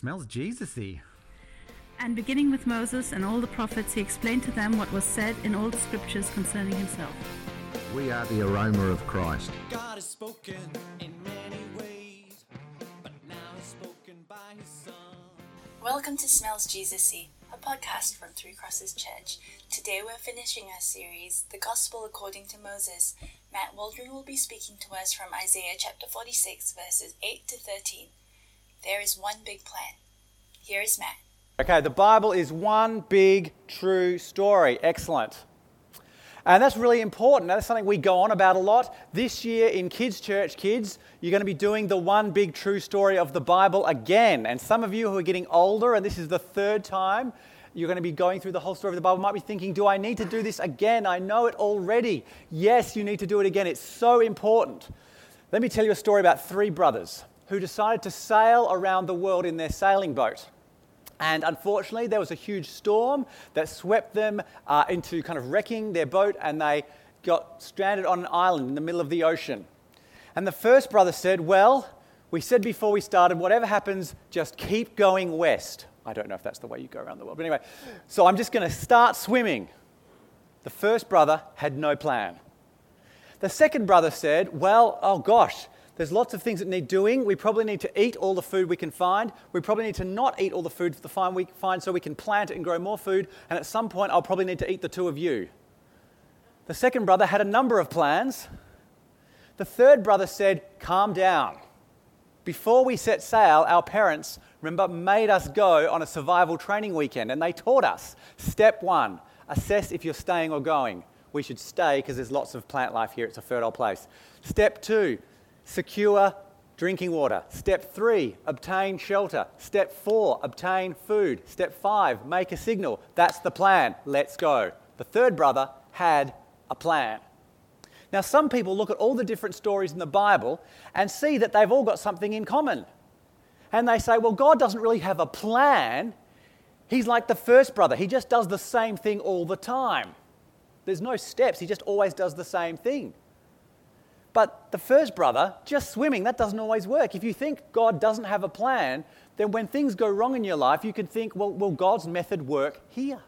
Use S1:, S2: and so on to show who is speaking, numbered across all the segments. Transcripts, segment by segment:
S1: Smells Jesus-y.
S2: And beginning with Moses and all the prophets, he explained to them what was said in all the scriptures concerning himself.
S3: We are the aroma of Christ.
S4: God has spoken in many ways, but now he's spoken by his son.
S5: Welcome to Smells Jesus-y, a podcast from Three Crosses Church. Today we're finishing our series, The Gospel According to Moses. Matt Waldron will be speaking to us from Isaiah chapter 46, verses 8 to 13. There is one big plan. Here is Matt.
S6: Okay, the Bible is one big true story. Excellent. And that's really important. That's something we go on about a lot. This year in Kids Church, kids, you're going to be doing the one big true story of the Bible again. And some of you who are getting older, and this is the third time you're going to be going through the whole story of the Bible, might be thinking, Do I need to do this again? I know it already. Yes, you need to do it again. It's so important. Let me tell you a story about three brothers who decided to sail around the world in their sailing boat. And unfortunately, there was a huge storm that swept them uh, into kind of wrecking their boat, and they got stranded on an island in the middle of the ocean. And the first brother said, Well, we said before we started, whatever happens, just keep going west. I don't know if that's the way you go around the world. But anyway, so I'm just going to start swimming. The first brother had no plan. The second brother said, Well, oh gosh, there's lots of things that need doing. We probably need to eat all the food we can find. We probably need to not eat all the food the we find so we can plant and grow more food. And at some point, I'll probably need to eat the two of you. The second brother had a number of plans. The third brother said, Calm down. Before we set sail, our parents, remember, made us go on a survival training weekend and they taught us step one, assess if you're staying or going. We should stay because there's lots of plant life here, it's a fertile place. Step two, secure drinking water. Step three, obtain shelter. Step four, obtain food. Step five, make a signal. That's the plan. Let's go. The third brother had a plan. Now, some people look at all the different stories in the Bible and see that they've all got something in common. And they say, well, God doesn't really have a plan. He's like the first brother, he just does the same thing all the time. There's no steps, he just always does the same thing. But the first brother, just swimming, that doesn't always work. If you think God doesn't have a plan, then when things go wrong in your life, you can think, well, will God's method work here?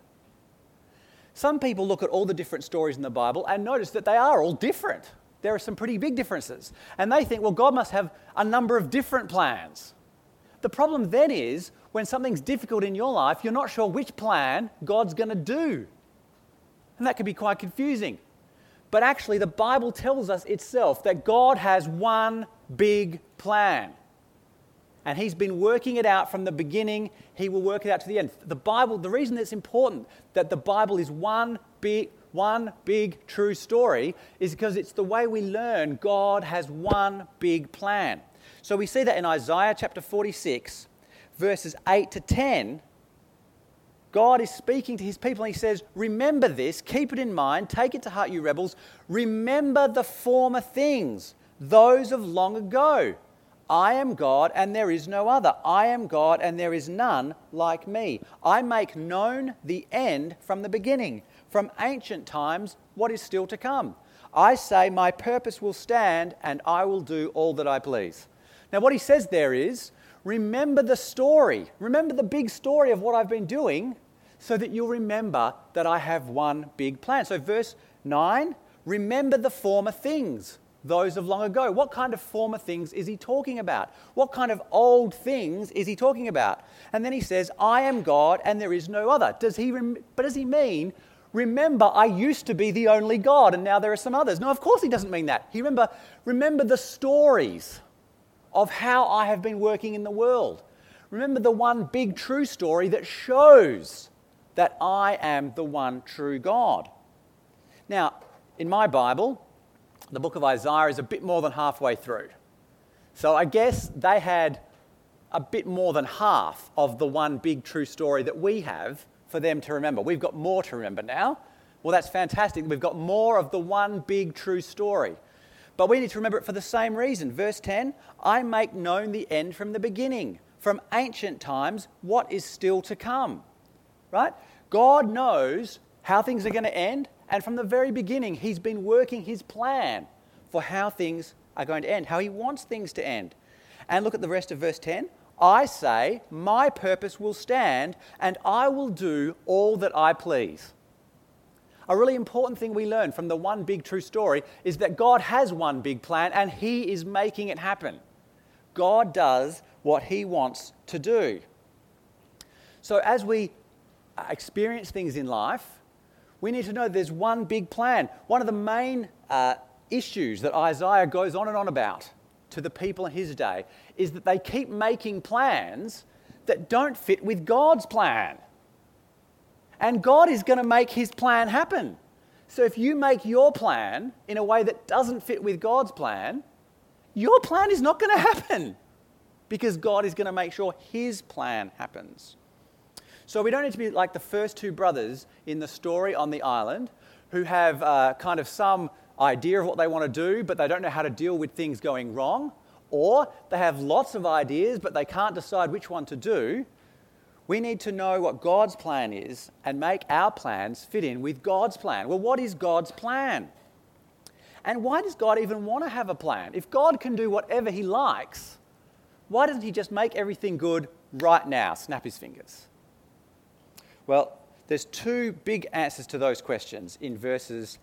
S6: Some people look at all the different stories in the Bible and notice that they are all different. There are some pretty big differences. And they think, well, God must have a number of different plans. The problem then is when something's difficult in your life, you're not sure which plan God's going to do. And that can be quite confusing. But actually, the Bible tells us itself that God has one big plan. And He's been working it out from the beginning. He will work it out to the end. The Bible, the reason it's important that the Bible is one big, one big true story is because it's the way we learn God has one big plan. So we see that in Isaiah chapter 46, verses 8 to 10 God is speaking to his people and he says, Remember this, keep it in mind, take it to heart, you rebels. Remember the former things, those of long ago. I am God and there is no other. I am God and there is none like me. I make known the end from the beginning, from ancient times, what is still to come. I say, My purpose will stand and I will do all that I please. Now, what he says there is, remember the story. Remember the big story of what I've been doing so that you'll remember that I have one big plan. So, verse 9 remember the former things, those of long ago. What kind of former things is he talking about? What kind of old things is he talking about? And then he says, I am God and there is no other. Does he rem- but does he mean, remember, I used to be the only God and now there are some others? No, of course he doesn't mean that. He remember, remember the stories of how I have been working in the world. Remember the one big true story that shows that I am the one true God. Now, in my Bible, the book of Isaiah is a bit more than halfway through. So I guess they had a bit more than half of the one big true story that we have for them to remember. We've got more to remember now. Well, that's fantastic. We've got more of the one big true story. But we need to remember it for the same reason. Verse 10 I make known the end from the beginning, from ancient times, what is still to come right? God knows how things are going to end, and from the very beginning, He's been working His plan for how things are going to end, how He wants things to end. And look at the rest of verse 10 I say, My purpose will stand, and I will do all that I please. A really important thing we learn from the one big true story is that God has one big plan and He is making it happen. God does what He wants to do. So, as we experience things in life, we need to know there's one big plan. One of the main uh, issues that Isaiah goes on and on about to the people in his day is that they keep making plans that don't fit with God's plan. And God is going to make his plan happen. So if you make your plan in a way that doesn't fit with God's plan, your plan is not going to happen because God is going to make sure his plan happens. So we don't need to be like the first two brothers in the story on the island who have uh, kind of some idea of what they want to do, but they don't know how to deal with things going wrong. Or they have lots of ideas, but they can't decide which one to do. We need to know what God's plan is and make our plans fit in with God's plan. Well, what is God's plan? And why does God even want to have a plan? If God can do whatever He likes, why doesn't He just make everything good right now? Snap His fingers. Well, there's two big answers to those questions in verses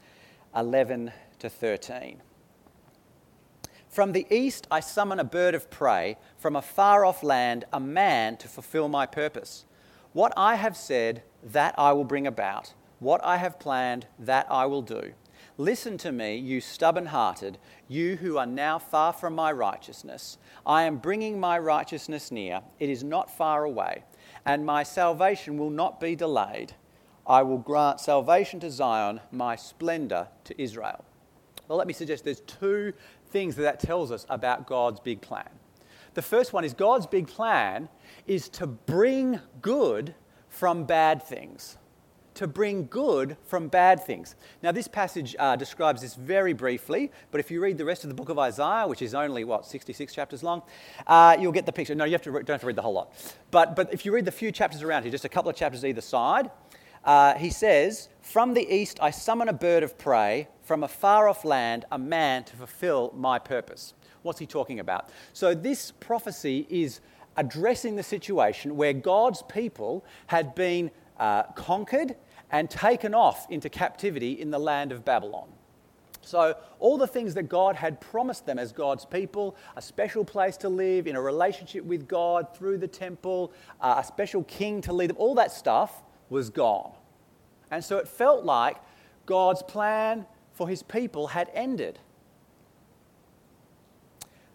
S6: 11 to 13. From the east I summon a bird of prey, from a far off land a man to fulfill my purpose. What I have said, that I will bring about. What I have planned, that I will do. Listen to me, you stubborn hearted, you who are now far from my righteousness. I am bringing my righteousness near, it is not far away, and my salvation will not be delayed. I will grant salvation to Zion, my splendor to Israel. Well, let me suggest there's two things that that tells us about God's big plan. The first one is God's big plan is to bring good from bad things. To bring good from bad things. Now, this passage uh, describes this very briefly, but if you read the rest of the book of Isaiah, which is only, what, 66 chapters long, uh, you'll get the picture. No, you have to, don't have to read the whole lot. But, but if you read the few chapters around here, just a couple of chapters either side, uh, he says, From the east I summon a bird of prey, from a far off land, a man to fulfill my purpose. What's he talking about? So, this prophecy is addressing the situation where God's people had been uh, conquered and taken off into captivity in the land of Babylon. So, all the things that God had promised them as God's people a special place to live, in a relationship with God through the temple, uh, a special king to lead them all that stuff was gone. And so it felt like God's plan for his people had ended.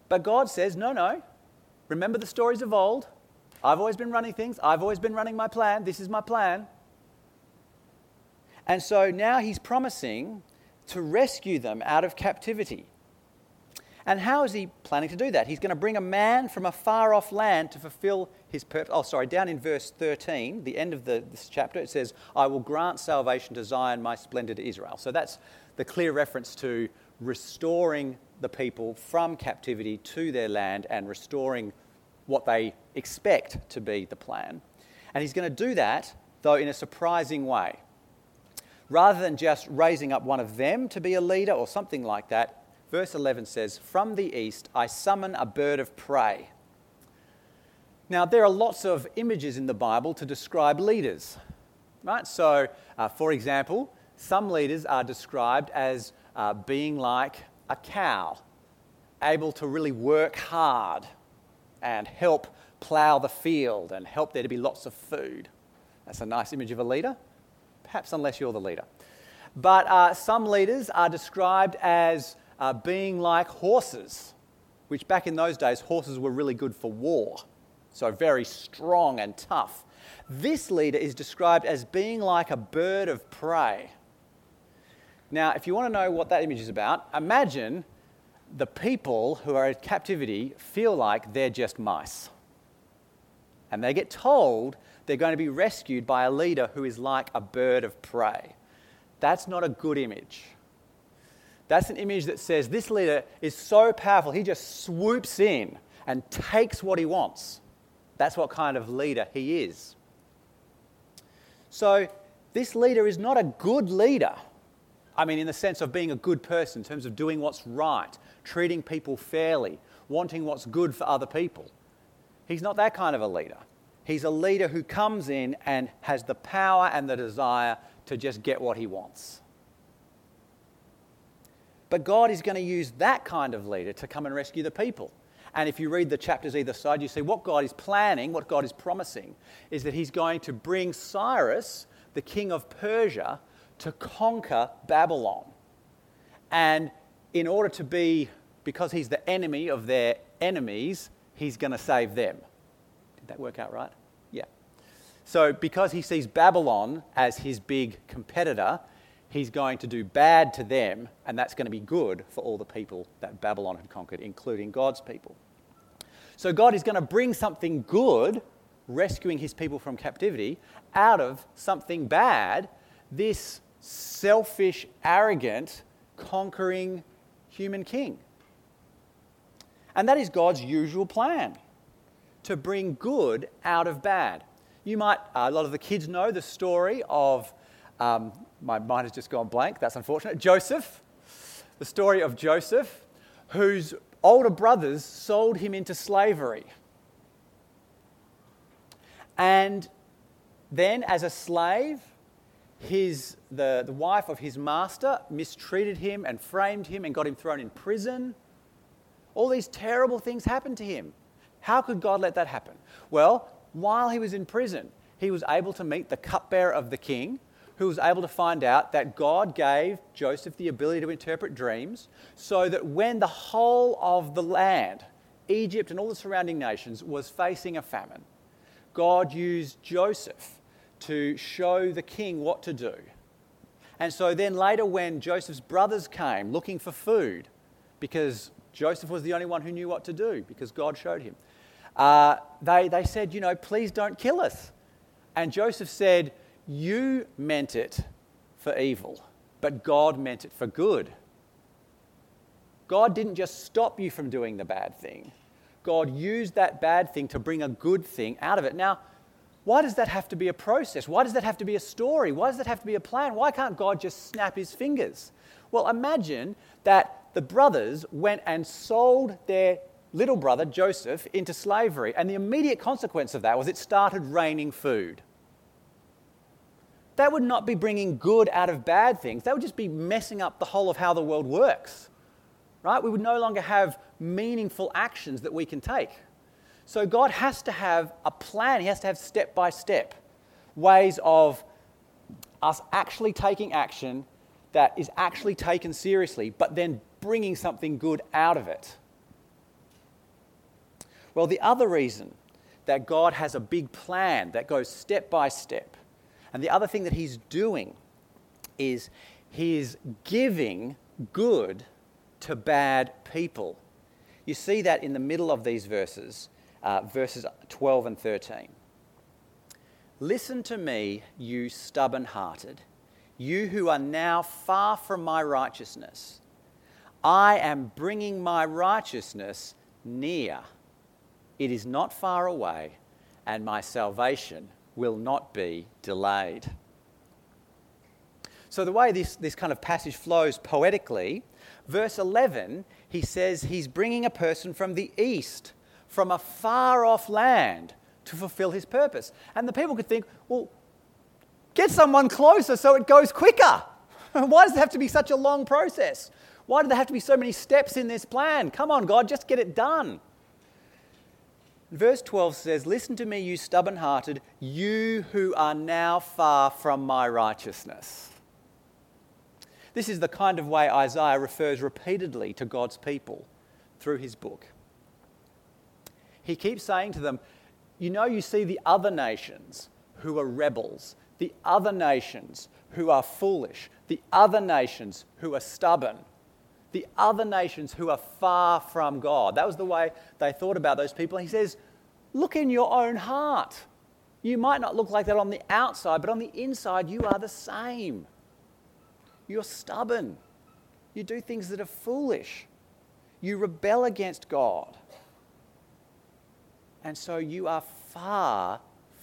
S6: But God says, no, no. Remember the stories of old. I've always been running things. I've always been running my plan. This is my plan. And so now he's promising to rescue them out of captivity. And how is he planning to do that? He's going to bring a man from a far off land to fulfill his purpose. Oh, sorry, down in verse 13, the end of the, this chapter, it says, I will grant salvation to Zion, my splendid Israel. So that's the clear reference to restoring the people from captivity to their land and restoring what they expect to be the plan. And he's going to do that, though, in a surprising way. Rather than just raising up one of them to be a leader or something like that, verse 11 says, From the east I summon a bird of prey. Now, there are lots of images in the Bible to describe leaders, right? So, uh, for example, some leaders are described as uh, being like a cow, able to really work hard and help plough the field and help there to be lots of food. That's a nice image of a leader, perhaps unless you're the leader. But uh, some leaders are described as uh, being like horses, which back in those days, horses were really good for war. So very strong and tough. This leader is described as being like a bird of prey. Now, if you want to know what that image is about, imagine the people who are in captivity feel like they're just mice. And they get told they're going to be rescued by a leader who is like a bird of prey. That's not a good image. That's an image that says this leader is so powerful, he just swoops in and takes what he wants. That's what kind of leader he is. So, this leader is not a good leader. I mean, in the sense of being a good person, in terms of doing what's right, treating people fairly, wanting what's good for other people. He's not that kind of a leader. He's a leader who comes in and has the power and the desire to just get what he wants. But God is going to use that kind of leader to come and rescue the people. And if you read the chapters either side, you see what God is planning, what God is promising, is that He's going to bring Cyrus, the king of Persia, to conquer Babylon. And in order to be, because He's the enemy of their enemies, He's going to save them. Did that work out right? Yeah. So, because He sees Babylon as His big competitor, He's going to do bad to them, and that's going to be good for all the people that Babylon had conquered, including God's people. So God is going to bring something good, rescuing his people from captivity, out of something bad, this selfish, arrogant, conquering human king. And that is God's usual plan to bring good out of bad. You might, a lot of the kids know the story of um, my mind has just gone blank. That's unfortunate. Joseph, the story of Joseph, whose older brothers sold him into slavery. And then, as a slave, his, the, the wife of his master mistreated him and framed him and got him thrown in prison. All these terrible things happened to him. How could God let that happen? Well, while he was in prison, he was able to meet the cupbearer of the king, who was able to find out that God gave Joseph the ability to interpret dreams, so that when the whole of the land, Egypt and all the surrounding nations, was facing a famine, God used Joseph to show the king what to do. And so then later, when Joseph's brothers came looking for food, because Joseph was the only one who knew what to do, because God showed him, uh, they, they said, You know, please don't kill us. And Joseph said, you meant it for evil, but God meant it for good. God didn't just stop you from doing the bad thing, God used that bad thing to bring a good thing out of it. Now, why does that have to be a process? Why does that have to be a story? Why does that have to be a plan? Why can't God just snap his fingers? Well, imagine that the brothers went and sold their little brother, Joseph, into slavery, and the immediate consequence of that was it started raining food that would not be bringing good out of bad things. That would just be messing up the whole of how the world works. Right? We would no longer have meaningful actions that we can take. So God has to have a plan, He has to have step by step ways of us actually taking action that is actually taken seriously, but then bringing something good out of it. Well, the other reason that God has a big plan that goes step by step and the other thing that he's doing is he's giving good to bad people. You see that in the middle of these verses, uh, verses 12 and 13. Listen to me, you stubborn hearted, you who are now far from my righteousness. I am bringing my righteousness near. It is not far away, and my salvation will not be delayed. So, the way this, this kind of passage flows poetically, verse 11, he says he's bringing a person from the east, from a far off land, to fulfill his purpose. And the people could think, well, get someone closer so it goes quicker. Why does it have to be such a long process? Why do there have to be so many steps in this plan? Come on, God, just get it done. Verse 12 says, Listen to me, you stubborn hearted, you who are now far from my righteousness. This is the kind of way Isaiah refers repeatedly to God's people through his book. He keeps saying to them, You know, you see the other nations who are rebels, the other nations who are foolish, the other nations who are stubborn, the other nations who are far from God. That was the way they thought about those people. he says, Look in your own heart. You might not look like that on the outside, but on the inside, you are the same. You're stubborn. You do things that are foolish. You rebel against God. And so you are far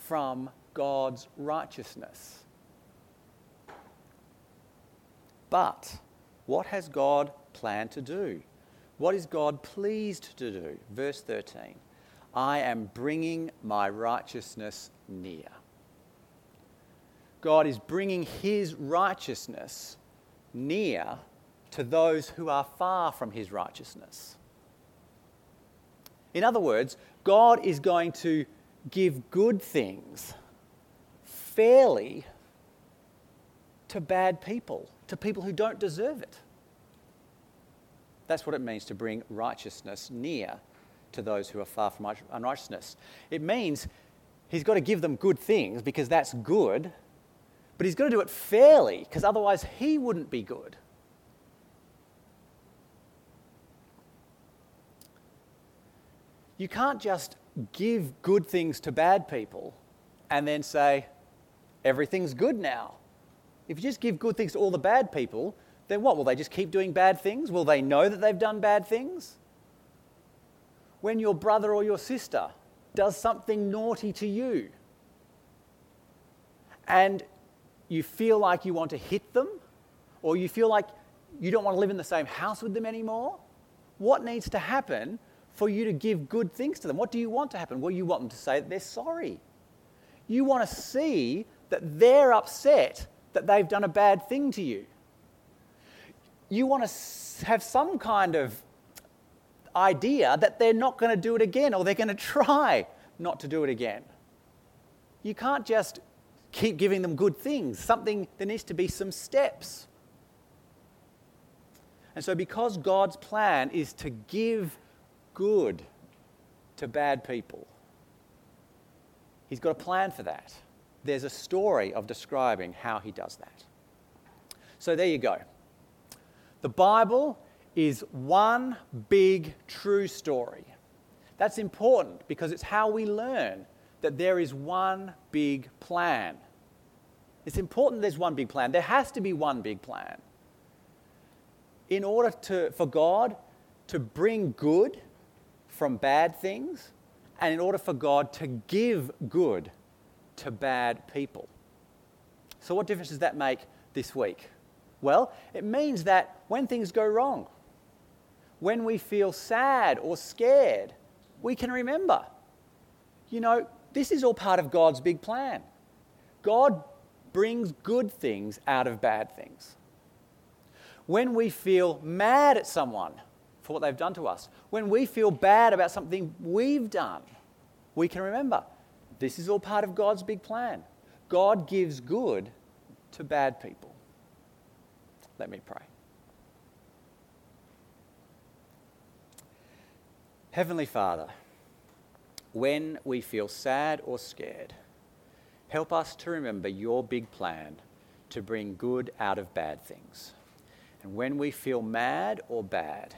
S6: from God's righteousness. But what has God planned to do? What is God pleased to do? Verse 13 I am bringing my righteousness near. God is bringing his righteousness near to those who are far from his righteousness. In other words, God is going to give good things fairly to bad people, to people who don't deserve it. That's what it means to bring righteousness near to those who are far from unrighteousness. It means he's got to give them good things because that's good, but he's got to do it fairly because otherwise he wouldn't be good. You can't just give good things to bad people and then say, everything's good now. If you just give good things to all the bad people, then what? Will they just keep doing bad things? Will they know that they've done bad things? When your brother or your sister does something naughty to you and you feel like you want to hit them or you feel like you don't want to live in the same house with them anymore, what needs to happen for you to give good things to them. What do you want to happen? Well, you want them to say that they're sorry. You want to see that they're upset that they've done a bad thing to you. You want to have some kind of idea that they're not going to do it again or they're going to try not to do it again. You can't just keep giving them good things. Something, there needs to be some steps. And so, because God's plan is to give good to bad people. He's got a plan for that. There's a story of describing how he does that. So there you go. The Bible is one big true story. That's important because it's how we learn that there is one big plan. It's important there's one big plan. There has to be one big plan. In order to, for God to bring good from bad things and in order for God to give good to bad people. So, what difference does that make this week? Well, it means that when things go wrong, when we feel sad or scared, we can remember, you know, this is all part of God's big plan. God brings good things out of bad things. When we feel mad at someone, for what they've done to us. When we feel bad about something we've done, we can remember this is all part of God's big plan. God gives good to bad people. Let me pray. Heavenly Father, when we feel sad or scared, help us to remember your big plan to bring good out of bad things. And when we feel mad or bad,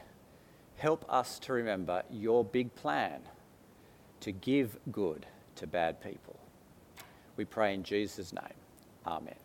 S6: help us to remember your big plan to give good to bad people. We pray in Jesus' name. Amen.